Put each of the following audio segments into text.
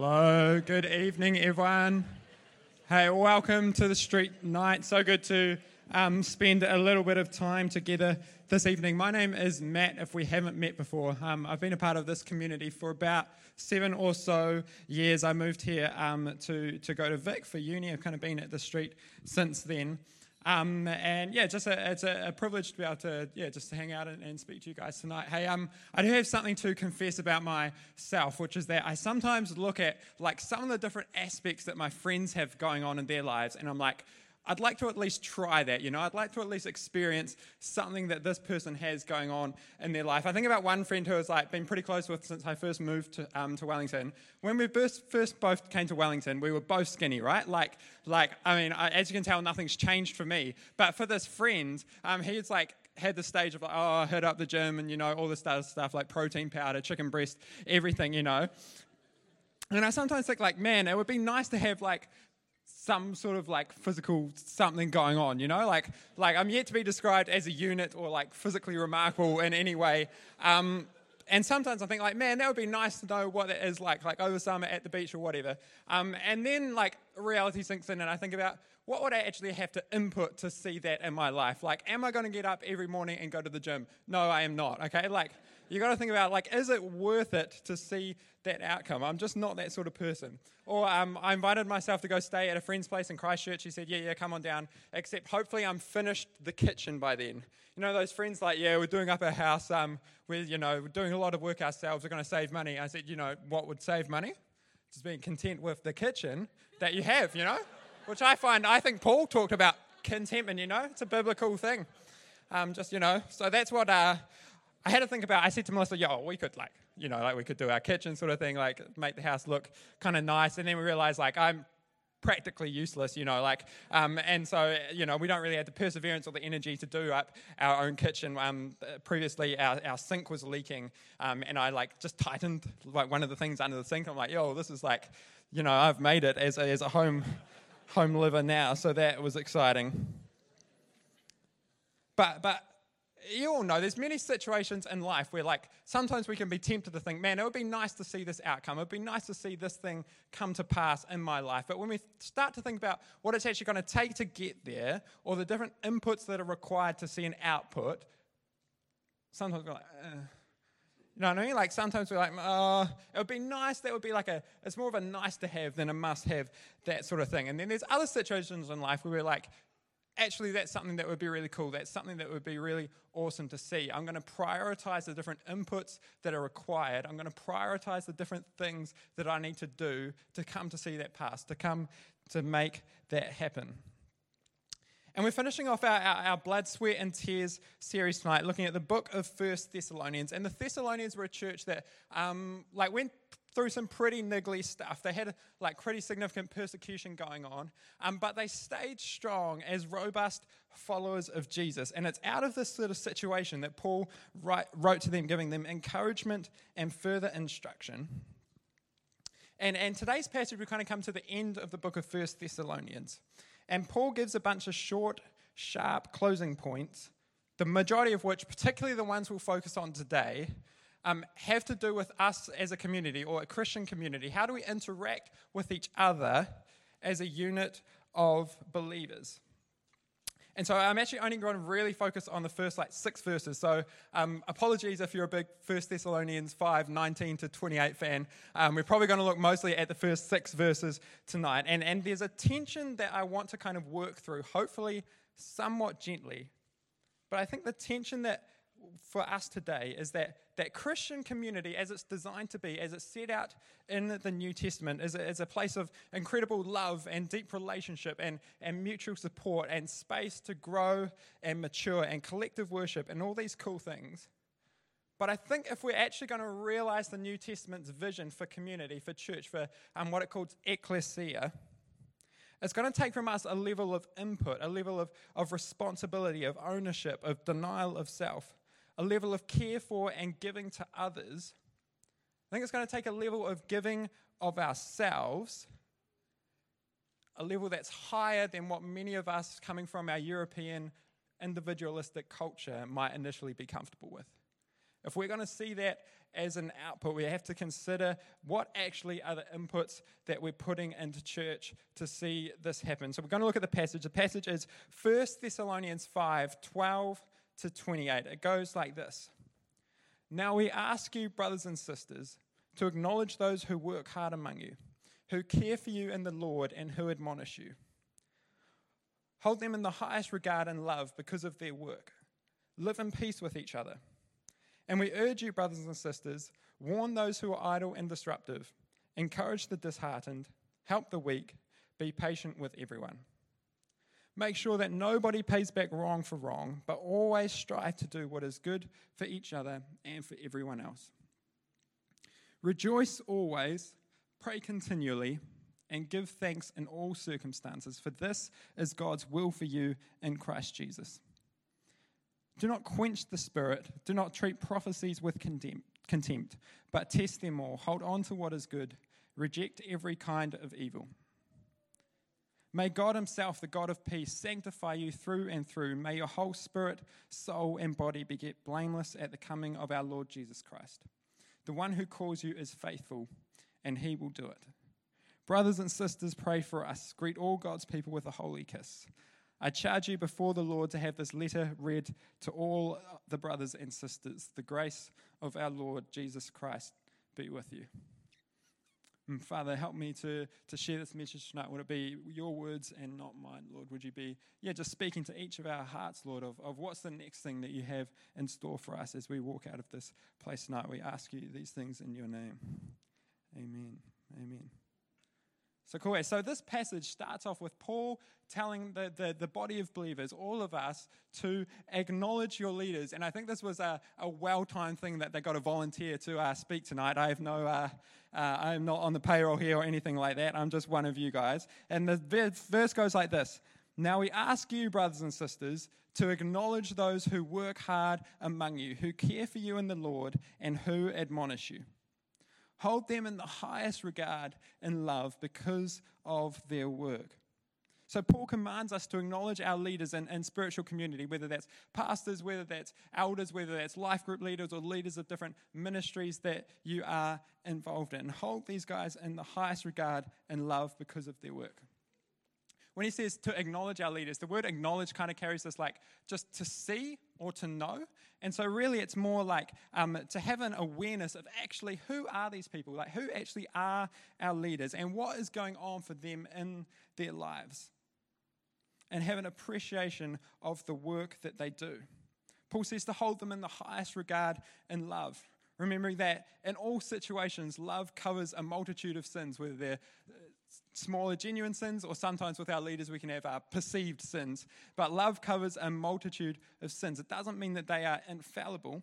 Hello, good evening, everyone. Hey, welcome to the street night. So good to um, spend a little bit of time together this evening. My name is Matt, if we haven't met before. Um, I've been a part of this community for about seven or so years. I moved here um, to, to go to Vic for uni. I've kind of been at the street since then. Um, and yeah, just a, it's a, a, privilege to be able to yeah just to hang out and, and, speak to you guys tonight. Hey, um, I do have something to confess about myself, which is that I sometimes look at like some of the different aspects that my friends have going on in their lives, and I'm like, I'd like to at least try that, you know. I'd like to at least experience something that this person has going on in their life. I think about one friend who has like been pretty close with since I first moved to, um, to Wellington. When we first, first both came to Wellington, we were both skinny, right? Like, like I mean, as you can tell, nothing's changed for me. But for this friend, um, he's like had the stage of like, oh, I hit up the gym and you know all this stuff like protein powder, chicken breast, everything, you know. And I sometimes think like, man, it would be nice to have like some sort of like physical something going on, you know? Like, like I'm yet to be described as a unit or like physically remarkable in any way. Um, and sometimes I think like, man, that would be nice to know what it is like, like over summer at the beach or whatever. Um, and then like reality sinks in, and I think about what would I actually have to input to see that in my life? Like, am I going to get up every morning and go to the gym? No, I am not. Okay, like you got to think about like, is it worth it to see that outcome? I'm just not that sort of person. Or um, I invited myself to go stay at a friend's place in Christchurch. He said, yeah, yeah, come on down. Except hopefully I'm finished the kitchen by then. You know those friends like, yeah, we're doing up our house. Um, we're you know we're doing a lot of work ourselves. We're going to save money. I said, you know what would save money? Just being content with the kitchen that you have. You know, which I find I think Paul talked about contentment. You know, it's a biblical thing. Um, just you know, so that's what. Uh, I had to think about. I said to Melissa, "Yo, we could like, you know, like we could do our kitchen sort of thing, like make the house look kind of nice." And then we realized, like, I'm practically useless, you know, like, um, and so, you know, we don't really have the perseverance or the energy to do up our own kitchen. Um, previously, our, our sink was leaking, um, and I like just tightened like one of the things under the sink. I'm like, yo, this is like, you know, I've made it as a, as a home home liver now, so that was exciting. But but you all know there's many situations in life where like sometimes we can be tempted to think man it would be nice to see this outcome it would be nice to see this thing come to pass in my life but when we start to think about what it's actually going to take to get there or the different inputs that are required to see an output sometimes we're like eh. you know what I mean? Like sometimes we're like, oh, it would be nice. That would be like a, it's more of a nice to have than a must have, that sort of thing. And then there's other situations in life where we're like, actually, that's something that would be really cool. That's something that would be really awesome to see. I'm going to prioritize the different inputs that are required. I'm going to prioritize the different things that I need to do to come to see that pass, to come to make that happen. And we're finishing off our, our, our, Blood, Sweat, and Tears series tonight, looking at the book of First Thessalonians. And the Thessalonians were a church that, um, like, went through some pretty niggly stuff. They had like pretty significant persecution going on, um, but they stayed strong as robust followers of Jesus. And it's out of this sort of situation that Paul write, wrote to them, giving them encouragement and further instruction. And, and today's passage, we kind of come to the end of the book of First Thessalonians. And Paul gives a bunch of short, sharp closing points, the majority of which, particularly the ones we'll focus on today, um, have to do with us as a community or a Christian community. How do we interact with each other as a unit of believers? And so I'm actually only going to really focus on the first like six verses. So um, apologies if you're a big First Thessalonians 5, 19 to 28 fan. Um, we're probably going to look mostly at the first six verses tonight. And, and there's a tension that I want to kind of work through, hopefully somewhat gently. But I think the tension that for us today is that that Christian community, as it's designed to be, as it's set out in the New Testament, is a, is a place of incredible love and deep relationship and, and mutual support and space to grow and mature and collective worship and all these cool things. But I think if we're actually going to realize the New Testament's vision for community, for church, for um, what it calls ecclesia, it's going to take from us a level of input, a level of, of responsibility, of ownership, of denial of self a level of care for and giving to others. I think it's going to take a level of giving of ourselves, a level that's higher than what many of us coming from our European individualistic culture might initially be comfortable with. If we're going to see that as an output, we have to consider what actually are the inputs that we're putting into church to see this happen. So we're going to look at the passage. The passage is 1 Thessalonians 5 12 to 28. It goes like this Now we ask you, brothers and sisters, to acknowledge those who work hard among you, who care for you in the Lord, and who admonish you. Hold them in the highest regard and love because of their work. Live in peace with each other. And we urge you, brothers and sisters, warn those who are idle and disruptive, encourage the disheartened, help the weak, be patient with everyone. Make sure that nobody pays back wrong for wrong, but always strive to do what is good for each other and for everyone else. Rejoice always, pray continually, and give thanks in all circumstances, for this is God's will for you in Christ Jesus. Do not quench the spirit. Do not treat prophecies with contempt, but test them all. Hold on to what is good. Reject every kind of evil. May God Himself, the God of peace, sanctify you through and through. May your whole spirit, soul, and body be kept blameless at the coming of our Lord Jesus Christ. The one who calls you is faithful, and He will do it. Brothers and sisters, pray for us. Greet all God's people with a holy kiss. I charge you before the Lord to have this letter read to all the brothers and sisters. The grace of our Lord Jesus Christ be with you. And Father, help me to, to share this message tonight. Would it be your words and not mine, Lord? Would you be, yeah, just speaking to each of our hearts, Lord, of, of what's the next thing that you have in store for us as we walk out of this place tonight? We ask you these things in your name. Amen. Amen. So cool. So this passage starts off with Paul telling the, the, the, body of believers, all of us, to acknowledge your leaders. And I think this was a, a well-timed thing that they got a volunteer to uh, speak tonight. I have no, uh, uh, I'm not on the payroll here or anything like that. I'm just one of you guys. And the verse goes like this. Now we ask you, brothers and sisters, to acknowledge those who work hard among you, who care for you in the Lord, and who admonish you. Hold them in the highest regard and love because of their work. So, Paul commands us to acknowledge our leaders in, in spiritual community, whether that's pastors, whether that's elders, whether that's life group leaders or leaders of different ministries that you are involved in. Hold these guys in the highest regard and love because of their work when he says to acknowledge our leaders, the word acknowledge kind of carries this like just to see or to know. And so, really, it's more like um, to have an awareness of actually who are these people? Like, who actually are our leaders and what is going on for them in their lives? And have an appreciation of the work that they do. Paul says to hold them in the highest regard and love remembering that in all situations, love covers a multitude of sins, whether they're smaller, genuine sins, or sometimes with our leaders we can have our perceived sins. But love covers a multitude of sins. It doesn't mean that they are infallible.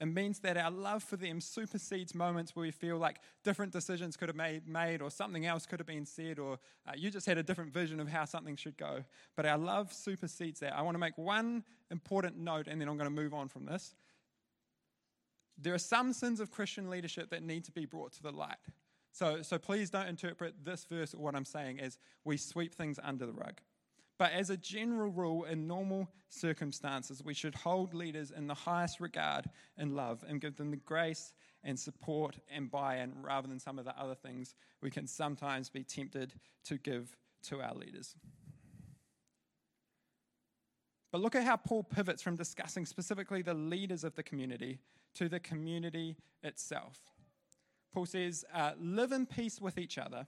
It means that our love for them supersedes moments where we feel like different decisions could have made, made or something else could have been said, or uh, you just had a different vision of how something should go. But our love supersedes that. I want to make one important note, and then I'm going to move on from this. There are some sins of Christian leadership that need to be brought to the light. So, so please don't interpret this verse or what I'm saying as we sweep things under the rug. But as a general rule, in normal circumstances, we should hold leaders in the highest regard and love and give them the grace and support and buy in rather than some of the other things we can sometimes be tempted to give to our leaders. But look at how Paul pivots from discussing specifically the leaders of the community to the community itself. Paul says, uh, Live in peace with each other,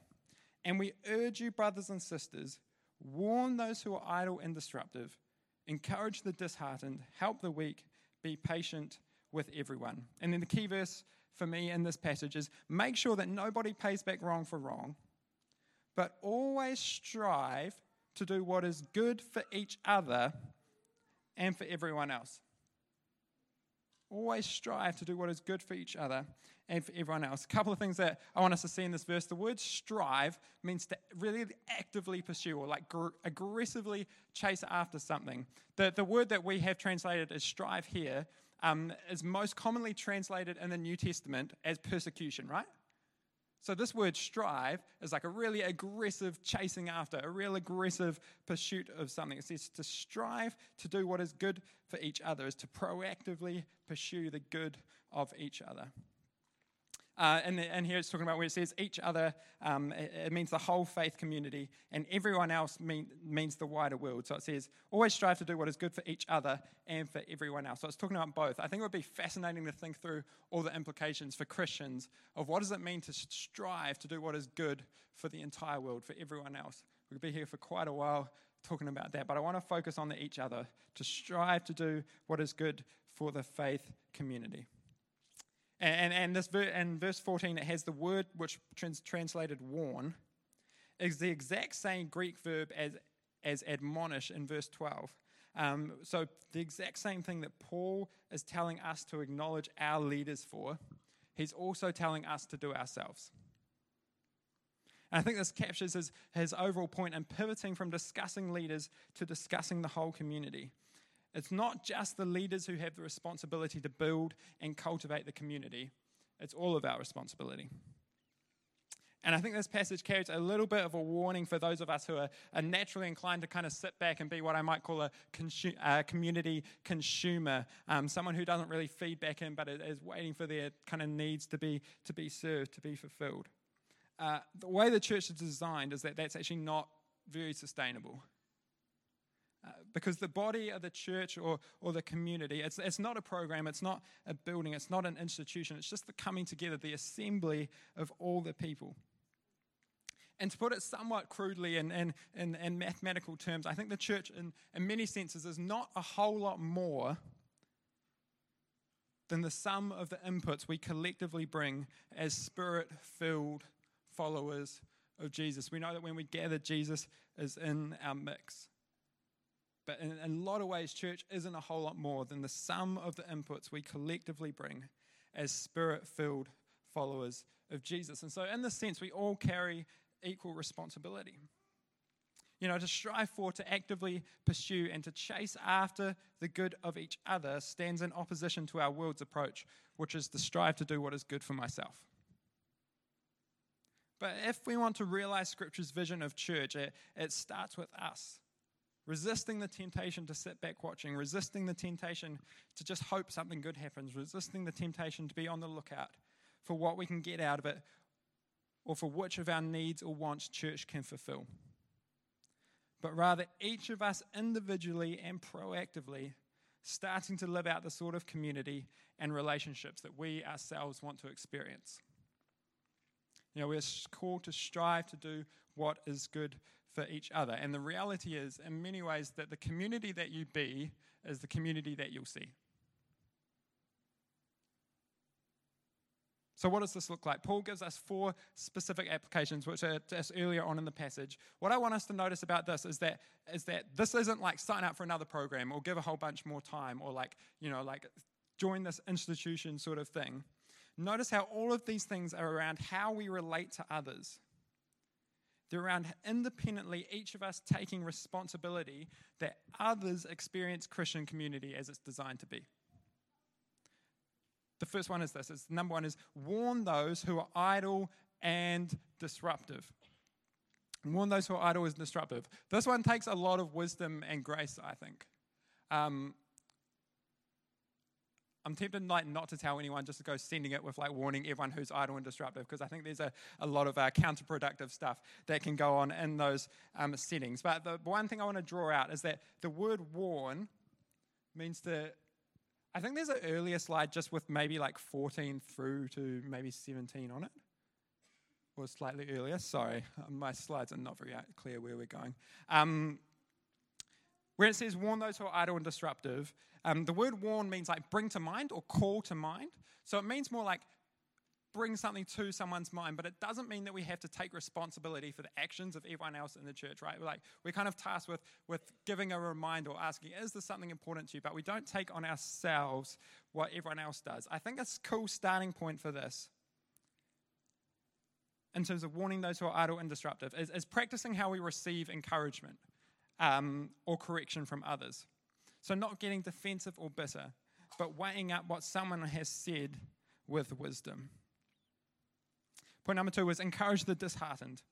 and we urge you, brothers and sisters, warn those who are idle and disruptive, encourage the disheartened, help the weak, be patient with everyone. And then the key verse for me in this passage is make sure that nobody pays back wrong for wrong, but always strive to do what is good for each other and for everyone else. Always strive to do what is good for each other everyone else. A couple of things that I want us to see in this verse. The word strive means to really actively pursue or like gr- aggressively chase after something. The, the word that we have translated as strive here um, is most commonly translated in the New Testament as persecution, right? So, this word strive is like a really aggressive chasing after, a real aggressive pursuit of something. It says to strive to do what is good for each other, is to proactively pursue the good of each other. Uh, and, and, here it's talking about where it says each other, um, it, it, means the whole faith community, and everyone else mean, means the wider world. So it says, always strive to do what is good for each other and for everyone else. So it's talking about both. I think it would be fascinating to think through all the implications for Christians of what does it mean to strive to do what is good for the entire world, for everyone else. We could be here for quite a while talking about that, but I want to focus on the each other, to strive to do what is good for the faith community. And, and, this ver- and verse 14, it has the word which trans- translated warn, is the exact same Greek verb as, as admonish in verse 12. Um, so, the exact same thing that Paul is telling us to acknowledge our leaders for, he's also telling us to do ourselves. And I think this captures his, his overall point in pivoting from discussing leaders to discussing the whole community. It's not just the leaders who have the responsibility to build and cultivate the community, it's all of our responsibility. And I think this passage carries a little bit of a warning for those of us who are, are naturally inclined to kind of sit back and be what I might call a consu- uh, community consumer, um, someone who doesn't really feed back in but is waiting for their kind of needs to be, to be served, to be fulfilled. Uh, the way the church is designed is that that's actually not very sustainable. Uh, because the body of the church or, or the community, it's, it's not a program, it's not a building, it's not an institution, it's just the coming together, the assembly of all the people. And to put it somewhat crudely in, in, in, in mathematical terms, I think the church, in, in many senses, is not a whole lot more than the sum of the inputs we collectively bring as spirit filled followers of Jesus. We know that when we gather, Jesus is in our mix. But in, in a lot of ways, church isn't a whole lot more than the sum of the inputs we collectively bring as spirit filled followers of Jesus. And so, in this sense, we all carry equal responsibility. You know, to strive for, to actively pursue, and to chase after the good of each other stands in opposition to our world's approach, which is to strive to do what is good for myself. But if we want to realize Scripture's vision of church, it, it starts with us resisting the temptation to sit back watching, resisting the temptation to just hope something good happens, resisting the temptation to be on the lookout for what we can get out of it or for which of our needs or wants church can fulfill. But rather, each of us individually and proactively starting to live out the sort of community and relationships that we ourselves want to experience. You know, we're called to strive to do what is good for each other. And the reality is, in many ways, that the community that you be is the community that you'll see. So, what does this look like? Paul gives us four specific applications, which are just earlier on in the passage. What I want us to notice about this is that is that this isn't like sign up for another program or give a whole bunch more time or like you know like join this institution sort of thing. Notice how all of these things are around how we relate to others. They're around independently, each of us taking responsibility that others experience Christian community as it's designed to be. The first one is this is number one is warn those who are idle and disruptive. Warn those who are idle and disruptive. This one takes a lot of wisdom and grace, I think. Um, I'm tempted like not to tell anyone just to go sending it with like warning everyone who's idle and disruptive because I think there's a, a lot of uh, counterproductive stuff that can go on in those um, settings. But the one thing I want to draw out is that the word warn means to. I think there's an earlier slide just with maybe like 14 through to maybe 17 on it. Or slightly earlier. Sorry, my slides are not very clear where we're going. Um, where it says, warn those who are idle and disruptive, um, the word warn means like bring to mind or call to mind. So it means more like bring something to someone's mind, but it doesn't mean that we have to take responsibility for the actions of everyone else in the church, right? We're like we're kind of tasked with with giving a reminder or asking, is this something important to you? But we don't take on ourselves what everyone else does. I think a cool starting point for this. In terms of warning those who are idle and disruptive, is, is practicing how we receive encouragement um, or correction from others. So, not getting defensive or bitter, but weighing up what someone has said with wisdom. Point number two was encourage the disheartened.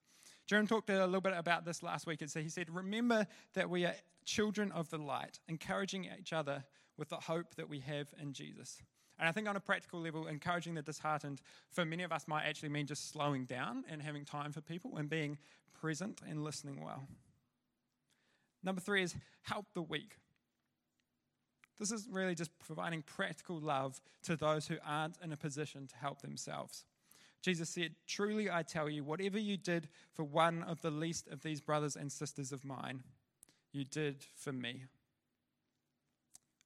Jerome talked a little bit about this last week. And so he said, Remember that we are children of the light, encouraging each other with the hope that we have in Jesus. And I think on a practical level, encouraging the disheartened for many of us might actually mean just slowing down and having time for people and being present and listening well. Number three is help the weak. This is really just providing practical love to those who aren't in a position to help themselves. Jesus said, Truly I tell you, whatever you did for one of the least of these brothers and sisters of mine, you did for me.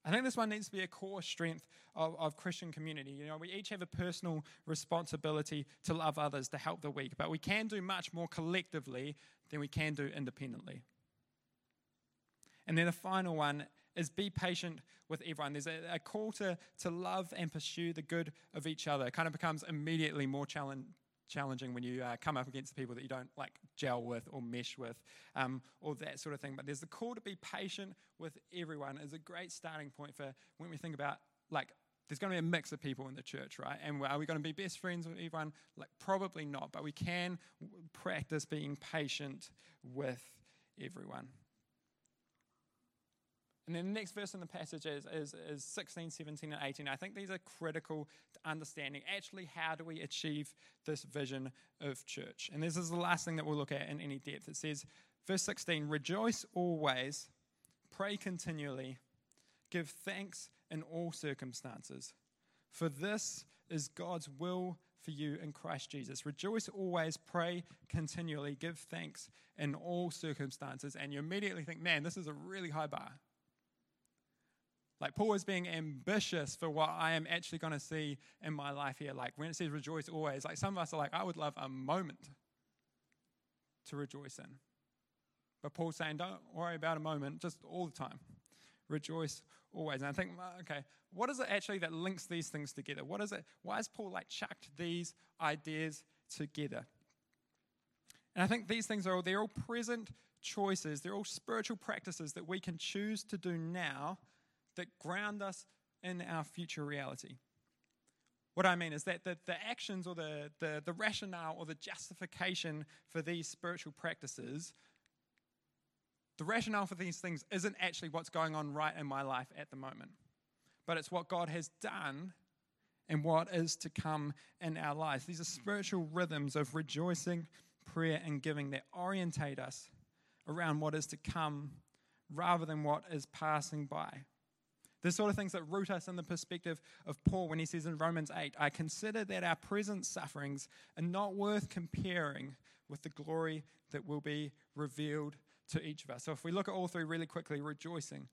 I think this one needs to be a core strength of, of Christian community. You know, we each have a personal responsibility to love others, to help the weak, but we can do much more collectively than we can do independently. And then the final one is be patient with everyone. There's a, a, call to, to love and pursue the good of each other. It kind of becomes immediately more challenge, challenging when you uh, come up against people that you don't like gel with or mesh with um, or that sort of thing. But there's the call to be patient with everyone is a great starting point for when we think about like there's going to be a mix of people in the church, right? And are we going to be best friends with everyone? Like probably not, but we can practice being patient with everyone. And then the next verse in the passage is, is, is 16, 17, and 18. I think these are critical to understanding actually how do we achieve this vision of church. And this is the last thing that we'll look at in any depth. It says, verse 16, rejoice always, pray continually, give thanks in all circumstances, for this is God's will for you in Christ Jesus. Rejoice always, pray continually, give thanks in all circumstances. And you immediately think, man, this is a really high bar. Like Paul is being ambitious for what I am actually going to see in my life here. Like when it says rejoice always, like some of us are like, I would love a moment to rejoice in. But Paul's saying, don't worry about a moment, just all the time. Rejoice always. And I think, uh, okay, what is it actually that links these things together? What is it? Why has Paul like chucked these ideas together? And I think these things are all, they're all present choices, they're all spiritual practices that we can choose to do now that ground us in our future reality. What I mean is that the, the actions or the, the, the rationale or the justification for these spiritual practices, the rationale for these things isn't actually what's going on right in my life at the moment, but it's what God has done and what is to come in our lives. These are spiritual rhythms of rejoicing, prayer, and giving that orientate us around what is to come rather than what is passing by. The sort of things that root us in the perspective of Paul when he says in Romans 8, I consider that our present sufferings are not worth comparing with the glory that will be revealed to each of us. So if we look at all three really quickly, rejoicing.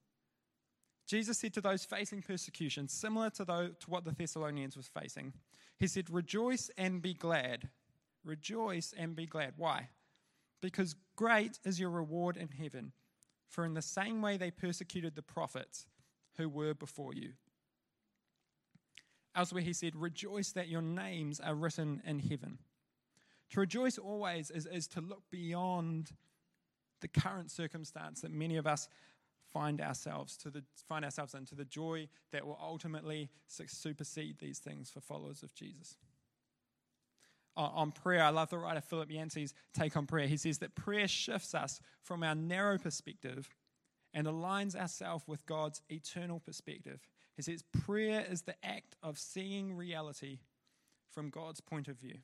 Jesus said to those facing persecution, similar to, those, to what the Thessalonians was facing, he said, Rejoice and be glad. Rejoice and be glad. Why? Because great is your reward in heaven. For in the same way they persecuted the prophets who were before you. Elsewhere, he said, Rejoice that your names are written in heaven. To rejoice always is, is to look beyond the current circumstance that many of us find ourselves to the find ourselves in to the joy that will ultimately supersede these things for followers of Jesus. On prayer, I love the writer Philip Yancey's take on prayer. He says that prayer shifts us from our narrow perspective and aligns ourselves with God's eternal perspective. He says, Prayer is the act of seeing reality from God's point of view.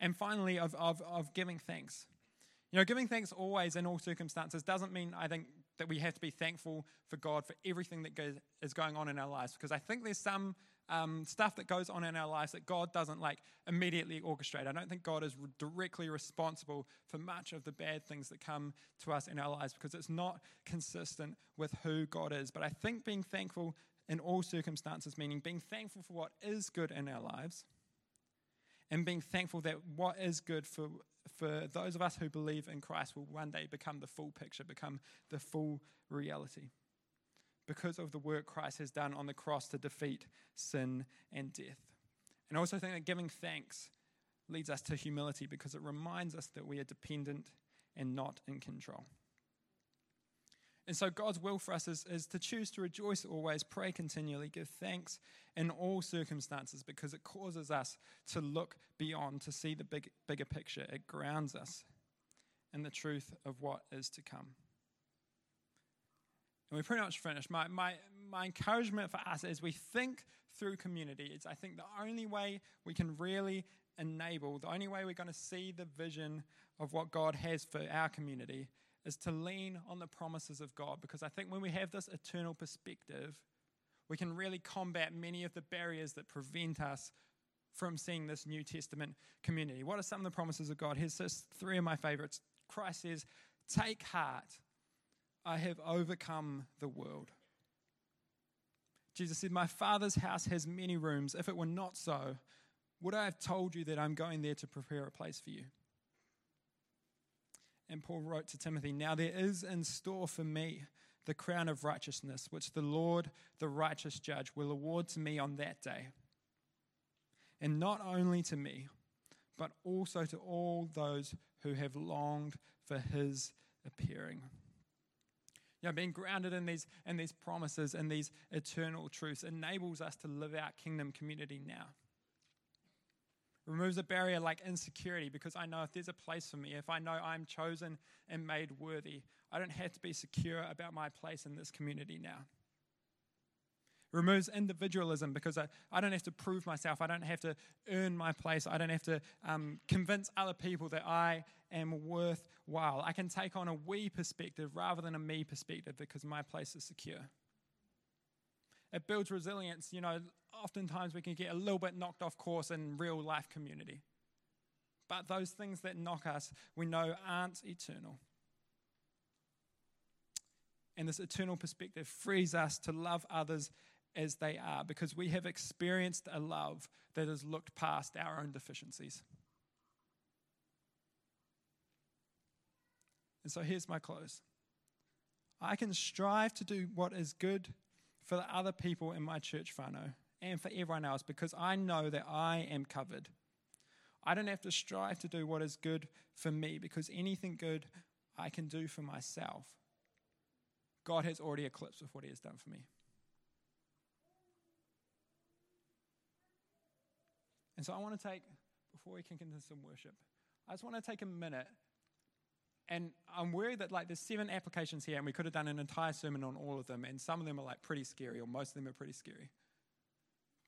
And finally, of, of, of giving thanks. You know, giving thanks always in all circumstances doesn't mean, I think, that we have to be thankful for God for everything that goes, is going on in our lives. Because I think there's some um, stuff that goes on in our lives that God doesn't like immediately orchestrate. I don't think God is directly responsible for much of the bad things that come to us in our lives because it's not consistent with who God is. But I think being thankful in all circumstances, meaning being thankful for what is good in our lives and being thankful that what is good for for those of us who believe in Christ will one day become the full picture, become the full reality because of the work Christ has done on the cross to defeat sin and death. And I also think that giving thanks leads us to humility because it reminds us that we are dependent and not in control. And so, God's will for us is, is to choose to rejoice always, pray continually, give thanks in all circumstances because it causes us to look beyond, to see the big, bigger picture. It grounds us in the truth of what is to come. And we're pretty much finished. My, my, my encouragement for us as we think through community is I think the only way we can really enable, the only way we're going to see the vision of what God has for our community is to lean on the promises of God. Because I think when we have this eternal perspective, we can really combat many of the barriers that prevent us from seeing this New Testament community. What are some of the promises of God? Here's just three of my favorites. Christ says, Take heart, I have overcome the world. Jesus said, My Father's house has many rooms. If it were not so, would I have told you that I'm going there to prepare a place for you? And Paul wrote to Timothy, Now there is in store for me the crown of righteousness, which the Lord, the righteous judge, will award to me on that day. And not only to me, but also to all those who have longed for his appearing. You know, being grounded in these, in these promises and these eternal truths enables us to live our kingdom community now removes a barrier like insecurity because I know if there's a place for me, if I know I'm chosen and made worthy, I don't have to be secure about my place in this community now. It removes individualism because I, I don't have to prove myself. I don't have to earn my place. I don't have to um, convince other people that I am worthwhile. I can take on a we perspective rather than a me perspective because my place is secure. It builds resilience. You know, oftentimes we can get a little bit knocked off course in real life community. But those things that knock us, we know aren't eternal. And this eternal perspective frees us to love others as they are because we have experienced a love that has looked past our own deficiencies. And so here's my close I can strive to do what is good for the other people in my church whānau and for everyone else because I know that I am covered. I don't have to strive to do what is good for me because anything good I can do for myself, God has already eclipsed with what He has done for me. And so I want to take, before we kick into some worship, I just want to take a minute. And I'm worried that like there's seven applications here, and we could have done an entire sermon on all of them, and some of them are like pretty scary, or most of them are pretty scary.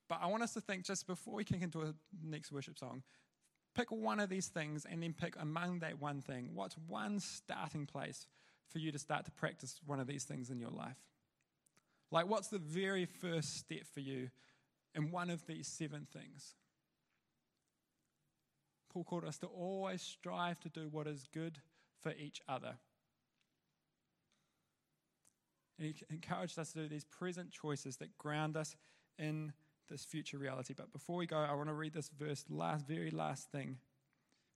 But I want us to think just before we kick into a next worship song, pick one of these things and then pick among that one thing. What's one starting place for you to start to practice one of these things in your life? Like, what's the very first step for you in one of these seven things? Paul called us to always strive to do what is good for each other. And he encouraged us to do these present choices that ground us in this future reality. But before we go, I want to read this verse, last, very last thing.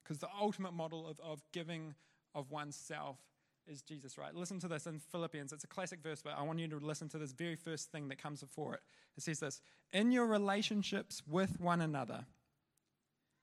Because the ultimate model of, of giving of oneself is Jesus, right? Listen to this in Philippians. It's a classic verse, but I want you to listen to this very first thing that comes before it. It says this In your relationships with one another,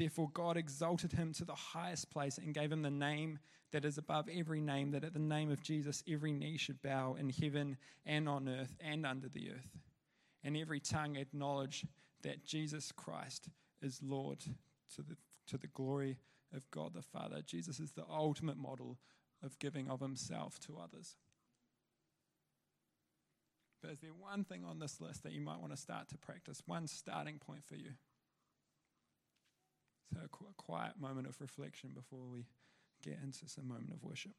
Therefore, God exalted him to the highest place and gave him the name that is above every name, that at the name of Jesus every knee should bow in heaven and on earth and under the earth, and every tongue acknowledge that Jesus Christ is Lord to the, to the glory of God the Father. Jesus is the ultimate model of giving of himself to others. But is there one thing on this list that you might want to start to practice? One starting point for you? So, a quiet moment of reflection before we get into some moment of worship.